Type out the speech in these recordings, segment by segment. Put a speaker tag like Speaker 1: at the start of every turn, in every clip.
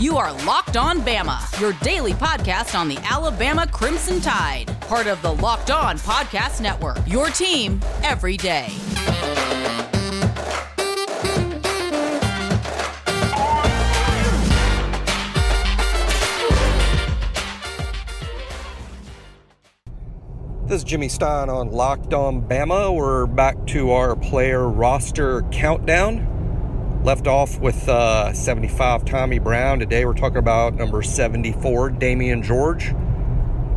Speaker 1: You are Locked On Bama, your daily podcast on the Alabama Crimson Tide, part of the Locked On Podcast Network. Your team every day.
Speaker 2: This is Jimmy Stein on Locked On Bama. We're back to our player roster countdown. Left off with uh, 75 Tommy Brown. Today we're talking about number 74 Damieon George.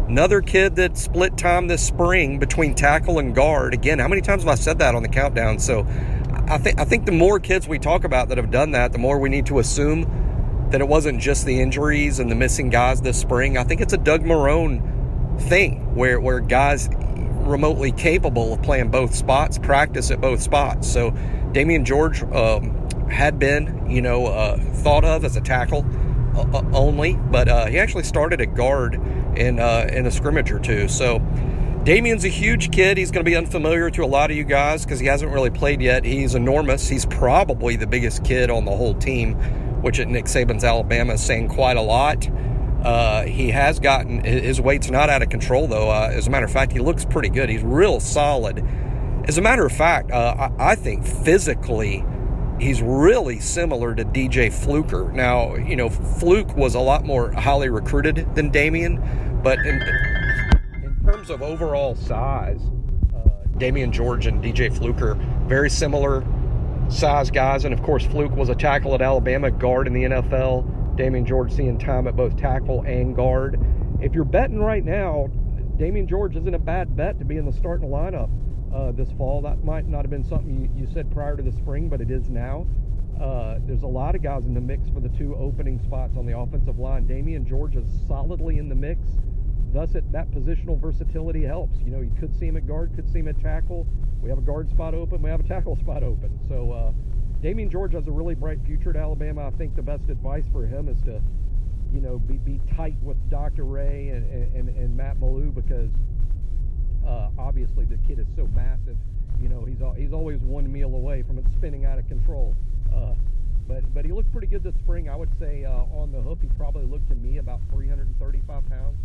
Speaker 2: Another kid that split time this spring between tackle and guard. Again, how many times have I said that on the countdown? So I think I think the more kids we talk about that have done that, the more we need to assume that it wasn't just the injuries and the missing guys this spring. I think it's a Doug Marrone thing where where guys remotely capable of playing both spots practice at both spots. So Damieon George um, had been, you know, uh, thought of as a tackle uh, uh only, but uh, he actually started at guard in uh, in a scrimmage or two. So Damieon's a huge kid. He's going to be unfamiliar to a lot of you guys because he hasn't really played yet. He's enormous. He's probably the biggest kid on the whole team, which at Nick Saban's Alabama is saying quite a lot. Uh, he has gotten his weight's not out of control though. As a matter of fact, he looks pretty good. He's real solid. As a matter of fact, I, I, think physically he's really similar to DJ Fluker. Now, you know, Fluke was a lot more highly recruited than Damieon, but in, in terms of overall size, uh, Damieon George and DJ Fluker very similar size guys, and of course Fluke was a tackle at Alabama, guard in the NFL. Damieon George seeing time at both tackle and guard. If you're betting right now, Damieon George isn't a bad bet to be in the starting lineup uh, this fall. That might not have been something you, you said prior to the spring, but it is now. Uh, there's a lot of guys in the mix for the two opening spots on the offensive line. Damieon George is solidly in the mix. Thus, it, that positional versatility helps. You know, you could see him at guard, could see him at tackle. We have a guard spot open, we have a tackle spot open. So, uh, Damieon George has a really bright future at Alabama. I think the best advice for him is to, you know, be, be tight with Dr. Ray and, and, and Matt Malou because uh, obviously the kid is so massive. You know, he's he's always one meal away from it spinning out of control. Uh, but but he looked pretty good this spring. I would say uh, on the hook, he probably looked to me about 335 pounds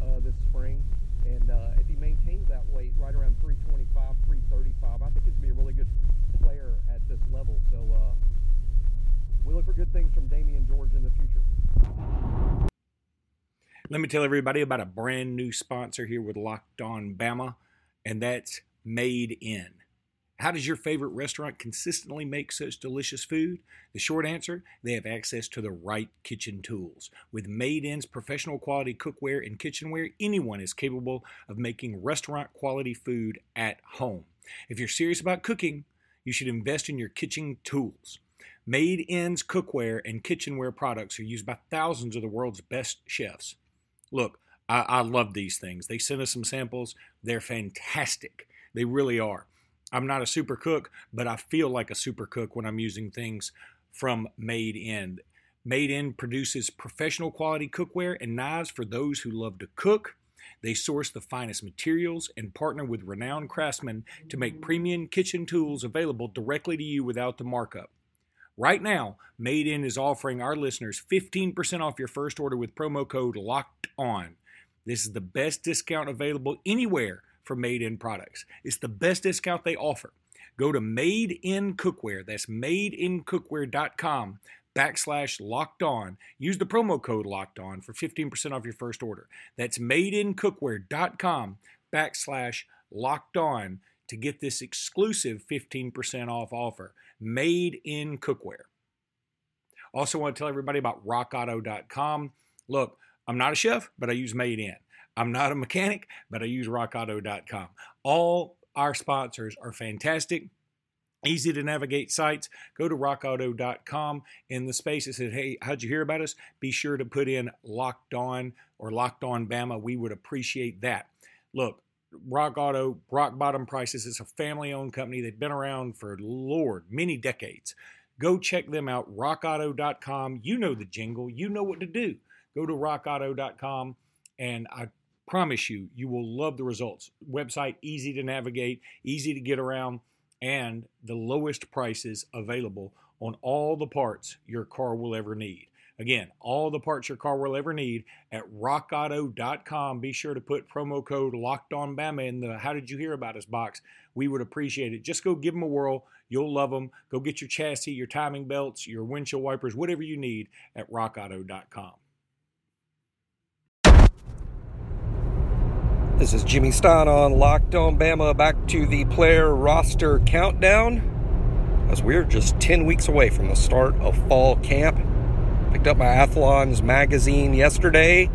Speaker 2: uh, this spring. And uh, if he maintains that weight right around 325, 335, I think he's going to be a really good player at this level. So uh, we look for good things from Damieon George in the future.
Speaker 3: Let me tell everybody about a brand new sponsor here with Locked On Bama, and that's Made In. How does your favorite restaurant consistently make such delicious food? The short answer they have access to the right kitchen tools. With Made In's professional quality cookware and kitchenware, anyone is capable of making restaurant quality food at home. If you're serious about cooking, you should invest in your kitchen tools. Made In's cookware and kitchenware products are used by thousands of the world's best chefs. Look, I, I love these things. They sent us some samples. They're fantastic. They really are. I'm not a super cook, but I feel like a super cook when I'm using things from Made In. Made In produces professional quality cookware and knives for those who love to cook. They source the finest materials and partner with renowned craftsmen to make premium kitchen tools available directly to you without the markup. Right now, Made In is offering our listeners 15% off your first order with promo code LOCKED ON. This is the best discount available anywhere for Made In products. It's the best discount they offer. Go to Made In Cookware. That's madeincookware.com backslash locked on. Use the promo code locked on for 15% off your first order. That's madeincookware.com backslash locked on to get this exclusive 15% off offer. Made in Cookware. Also, want to tell everybody about rockauto.com. Look, I'm not a chef, but I use Made In. I'm not a mechanic, but I use rockauto.com. All our sponsors are fantastic. Easy to navigate sites. Go to rockauto.com. In the space it says, Hey, how'd you hear about us? Be sure to put in locked on or locked on Bama. We would appreciate that. Look, Rock Auto, rock bottom prices. It's a family owned company. They've been around for, Lord, many decades. Go check them out, rockauto.com. You know the jingle, you know what to do. Go to rockauto.com, and I promise you, you will love the results. Website easy to navigate, easy to get around, and the lowest prices available on all the parts your car will ever need. Again, all the parts your car will ever need at rockauto.com. Be sure to put promo code Locked On Bama in the How Did You Hear About Us box. We would appreciate it. Just go give them a whirl. You'll love them. Go get your chassis, your timing belts, your windshield wipers, whatever you need at rockauto.com.
Speaker 2: This is Jimmy Stein on Locked On Bama. Back to the player roster countdown as we're just 10 weeks away from the start of fall camp. Picked up my Athlon's magazine yesterday.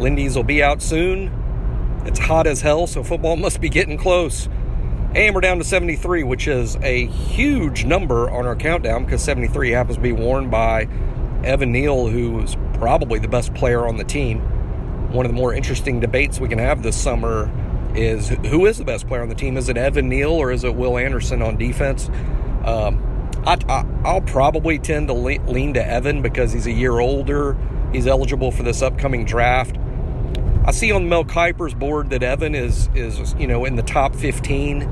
Speaker 2: Lindy's will be out soon. It's hot as hell, so football must be getting close. And we're down to 73, which is a huge number on our countdown because 73 happens to be worn by Evan Neal, who's probably the best player on the team. One of the more interesting debates we can have this summer is who is the best player on the team? Is it Evan Neal or is it Will Anderson on defense? Um, I, will probably tend to lean to Evan because he's a year older. He's eligible for this upcoming draft. I see on Mel Kiper's board that Evan is is you know in the top 15.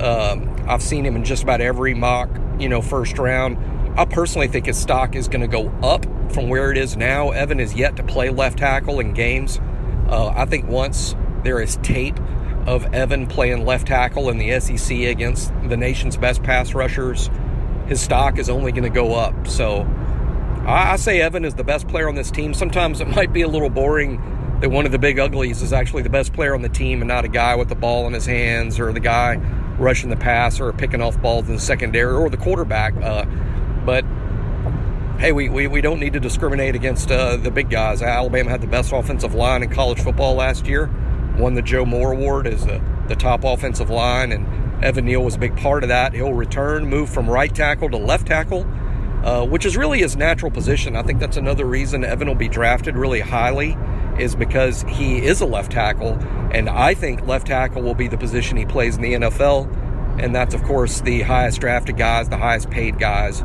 Speaker 2: Um, I've seen him in just about every mock you know first round. I personally think his stock is going to go up from where it is now. Evan is yet to play left tackle in games. Uh, I think once there is tape of Evan playing left tackle in the SEC against the nation's best pass rushers, his stock is only going to go up. So I, I say Evan is the best player on this team. Sometimes it might be a little boring that one of the big uglies is actually the best player on the team and not a guy with the ball in his hands or the guy rushing the pass or picking off balls in the secondary or the quarterback. Uh, but hey, we, we, we don't need to discriminate against uh, the big guys. Alabama had the best offensive line in college football last year, won the Joe Moore Award as the, the top offensive line, and Evan Neal was a big part of that. He'll return, move from right tackle to left tackle, uh, which is really his natural position. I think that's another reason Evan will be drafted really highly, is because he is a left tackle, and I think left tackle will be the position he plays in the NFL, and that's of course the highest drafted guys, the highest paid guys.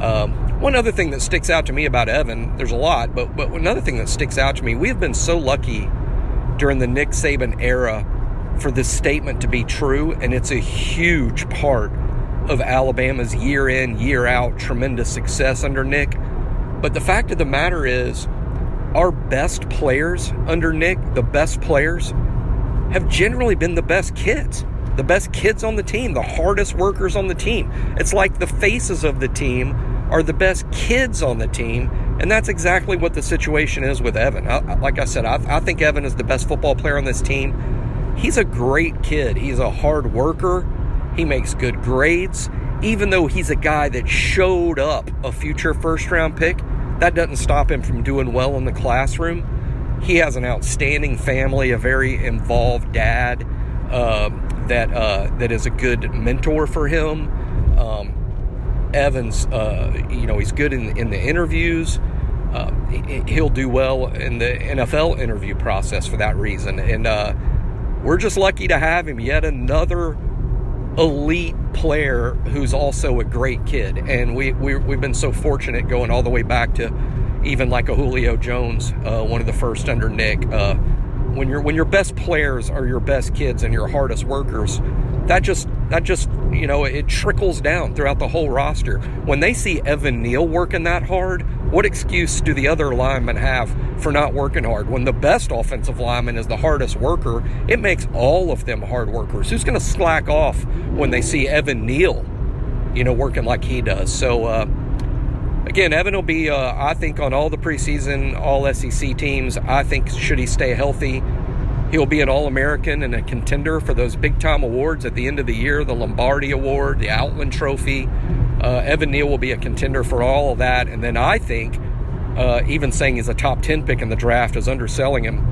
Speaker 2: Um, one other thing that sticks out to me about Evan, there's a lot, but but another thing that sticks out to me, we have been so lucky during the Nick Saban era for this statement to be true, and it's a huge part of Alabama's year in, year out tremendous success under Nick. But the fact of the matter is, our best players under Nick, the best players, have generally been the best kids. The best kids on the team, the hardest workers on the team. It's like the faces of the team are the best kids on the team. And that's exactly what the situation is with Evan. I, like I said, I, I think Evan is the best football player on this team he's a great kid. He's a hard worker. He makes good grades. Even though he's a guy that showed up a future first round pick, that doesn't stop him from doing well in the classroom. He has an outstanding family, a very involved dad uh, that uh, that is a good mentor for him. Um, Evans, uh, you know, he's good in in the interviews. Uh, he'll do well in the NFL interview process for that reason, and uh, we're just lucky to have him. Yet another elite player who's also a great kid. And we, we, we've been so fortunate going all the way back to even like a Julio Jones, uh, one of the first under Nick. Uh, when your when your best players are your best kids and your hardest workers, that just that just you know it trickles down throughout the whole roster. When they see Evan Neal working that hard, what excuse do the other linemen have for not working hard? When the best offensive lineman is the hardest worker, it makes all of them hard workers. Who's going to slack off when they see Evan Neal, you know, working like he does? So, uh, again, Evan will be, uh, I think, on all the preseason, all SEC teams. I think, should he stay healthy, he'll be an All American and a contender for those big time awards at the end of the year the Lombardi Award, the Outland Trophy. Uh, Evan Neal will be a contender for all of that. And then I think, uh, even saying he's a top 10 pick in the draft is underselling him.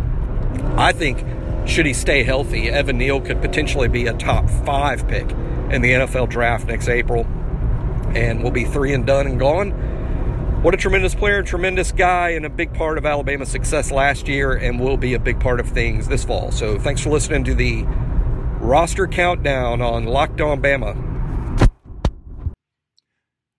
Speaker 2: I think, should he stay healthy, Evan Neal could potentially be a top five pick in the NFL draft next April and will be three and done and gone. What a tremendous player, tremendous guy, and a big part of Alabama's success last year and will be a big part of things this fall. So thanks for listening to the roster countdown on Locked On Bama.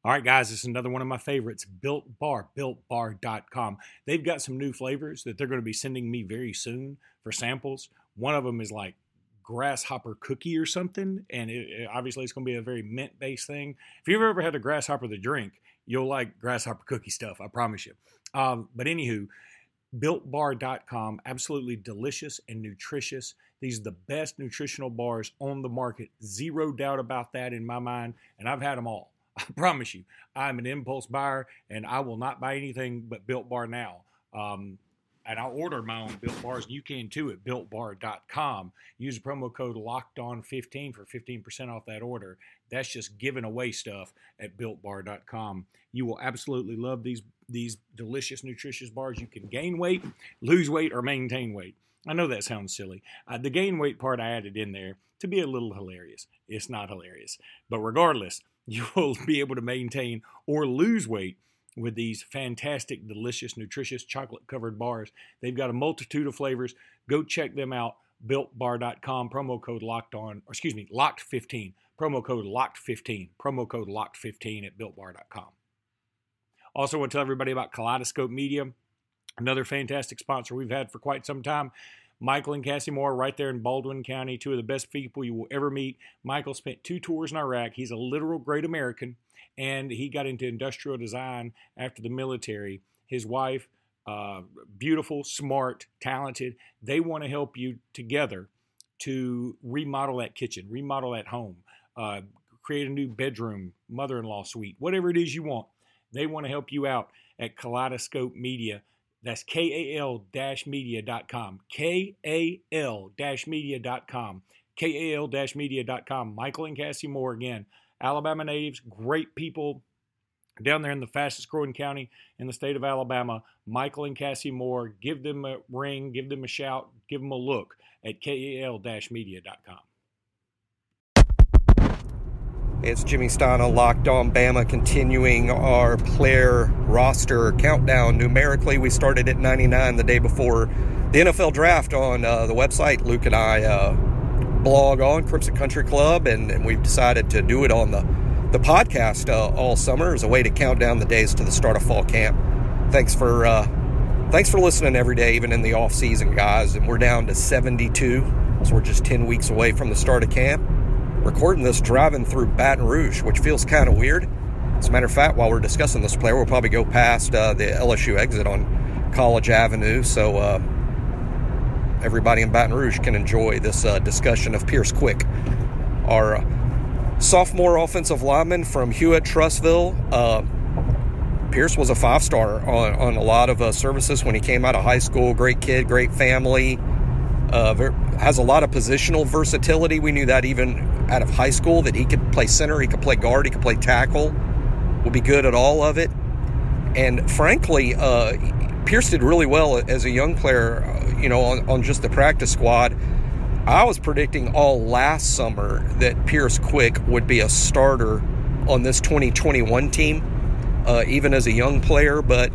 Speaker 3: All right, guys, this is another one of my favorites, Built Bar, builtbar.com. They've got some new flavors that they're going to be sending me very soon for samples. One of them is like grasshopper cookie or something, and it, it, obviously it's going to be a very mint based thing. If you've ever had a grasshopper the drink, You'll like grasshopper cookie stuff, I promise you. Um, but anywho, builtbar.com, absolutely delicious and nutritious. These are the best nutritional bars on the market. Zero doubt about that in my mind. And I've had them all. I promise you. I'm an impulse buyer and I will not buy anything but Built Bar now. Um, and I'll order my own Built Bars, and you can too at BuiltBar.com. Use promo code LOCKEDON15 for 15% off that order. That's just giving away stuff at BuiltBar.com. You will absolutely love these these delicious, nutritious bars. You can gain weight, lose weight, or maintain weight. I know that sounds silly. Uh, the gain weight part I added in there to be a little hilarious. It's not hilarious, but regardless, you will be able to maintain or lose weight with these fantastic, delicious, nutritious chocolate covered bars. They've got a multitude of flavors. Go check them out. BuiltBar.com, promo code locked on, or excuse me, locked 15. Promo code locked 15. Promo code locked 15 at BuiltBar.com. Also, want to tell everybody about Kaleidoscope Media, another fantastic sponsor we've had for quite some time. Michael and Cassie Moore, right there in Baldwin County, two of the best people you will ever meet. Michael spent two tours in Iraq. He's a literal great American and he got into industrial design after the military. His wife, uh, beautiful, smart, talented, they want to help you together to remodel that kitchen, remodel that home, uh, create a new bedroom, mother in law suite, whatever it is you want. They want to help you out at Kaleidoscope Media. That's kal media.com. Kal media.com. Kal media.com. Michael and Cassie Moore again. Alabama natives, great people down there in the fastest growing county in the state of Alabama. Michael and Cassie Moore, give them a ring, give them a shout, give them a look at kal-media.com.
Speaker 2: It's Jimmy on Locked On Bama, continuing our player roster countdown. Numerically, we started at 99 the day before the NFL draft on uh, the website. Luke and I uh, blog on Crimson Country Club, and, and we've decided to do it on the the podcast uh, all summer as a way to count down the days to the start of fall camp. Thanks for uh, thanks for listening every day, even in the off season, guys. And we're down to 72, so we're just 10 weeks away from the start of camp. Recording this driving through Baton Rouge, which feels kind of weird. As a matter of fact, while we're discussing this player, we'll probably go past uh, the LSU exit on College Avenue. So uh, everybody in Baton Rouge can enjoy this uh, discussion of Pierce Quick, our uh, sophomore offensive lineman from Hewitt Trussville. Uh, Pierce was a five star on, on a lot of uh, services when he came out of high school. Great kid, great family. Uh, ver- has a lot of positional versatility. We knew that even out of high school that he could play center, he could play guard, he could play tackle. Will be good at all of it. And frankly, uh, Pierce did really well as a young player, uh, you know, on, on just the practice squad. I was predicting all last summer that Pierce Quick would be a starter on this 2021 team, uh, even as a young player. But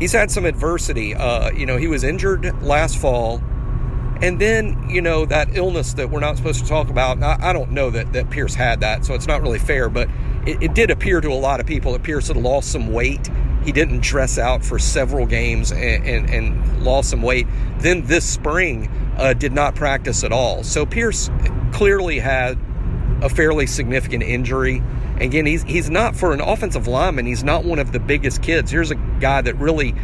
Speaker 2: he's had some adversity. Uh, you know, he was injured last fall. And then, you know, that illness that we're not supposed to talk about, I, I don't know that, that Pierce had that, so it's not really fair, but it, it did appear to a lot of people that Pierce had lost some weight he didn't dress out for several games and, and, and lost some weight. Then this spring, uh, did not practice at all. So Pierce clearly had a fairly significant injury. Again, he's he's not for an offensive lineman. He's not one of the biggest kids. Here's a guy that really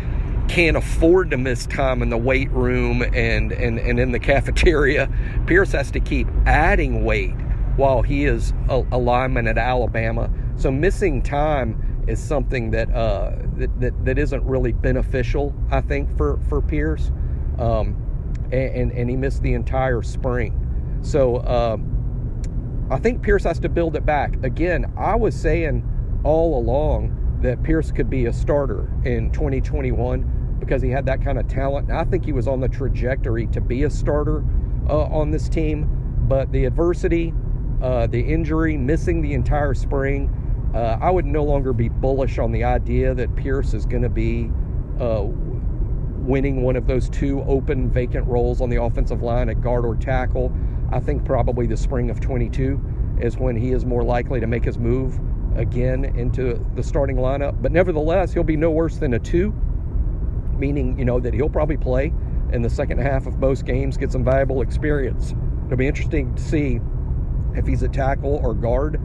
Speaker 2: can't afford to miss time in the weight room and, and, and in the cafeteria. Pierce has to keep adding weight while he is a, a lineman at Alabama. So missing time is something that, uh, that, that, that isn't really beneficial, I think, for, for Pierce. Um, and, and he missed the entire spring. So uh, I think Pierce has to build it back. Again, I was saying all along that Pierce could be a starter in 2021 because he had that kind of talent. And I think he was on the trajectory to be a starter uh, on this team. But the adversity, uh, the injury, missing the entire spring, uh, I would no longer be bullish on the idea that Pierce is going to be uh, winning one of those two open vacant roles on the offensive line at guard or tackle. I think probably the spring of 22 is when he is more likely to make his move again into the starting lineup. But nevertheless, he'll be no worse than a two, meaning, you know, that he'll probably play in the second half of most games, get some valuable experience. It'll be interesting to see if he's a tackle or guard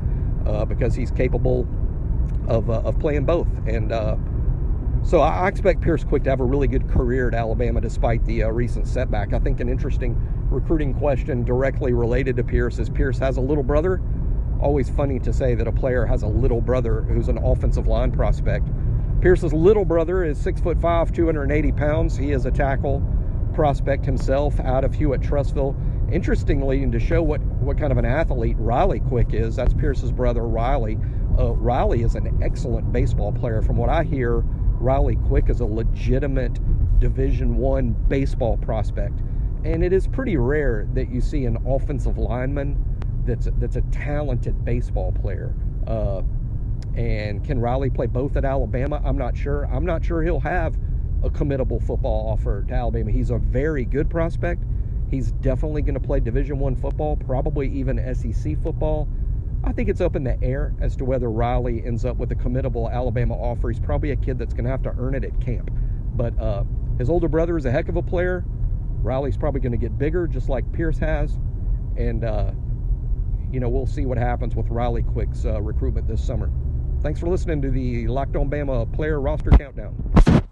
Speaker 2: uh, because he's capable of, uh, of playing both. And uh, so I expect Pierce Quick to have a really good career at Alabama despite the uh, recent setback. I think an interesting recruiting question directly related to Pierce is Pierce has a little brother. Always funny to say that a player has a little brother who's an offensive line prospect. Pierce's little brother is six foot five, 280 pounds. He is a tackle prospect himself out of Hewitt-Trussville. Interestingly, and to show what, what kind of an athlete Riley Quick is, that's Pierce's brother Riley. Uh, Riley is an excellent baseball player. From what I hear, Riley Quick is a legitimate Division One baseball prospect, and it is pretty rare that you see an offensive lineman that's that's a talented baseball player. Uh, and can Riley play both at Alabama? I'm not sure. I'm not sure he'll have a committable football offer to Alabama. He's a very good prospect. He's definitely going to play Division One football, probably even SEC football. I think it's up in the air as to whether Riley ends up with a committable Alabama offer. He's probably a kid that's going to have to earn it at camp. But uh, his older brother is a heck of a player. Riley's probably going to get bigger, just like Pierce has. And, uh, you know, we'll see what happens with Riley Quick's uh, recruitment this summer. Thanks for listening to the Locked On Bama Player Roster Countdown.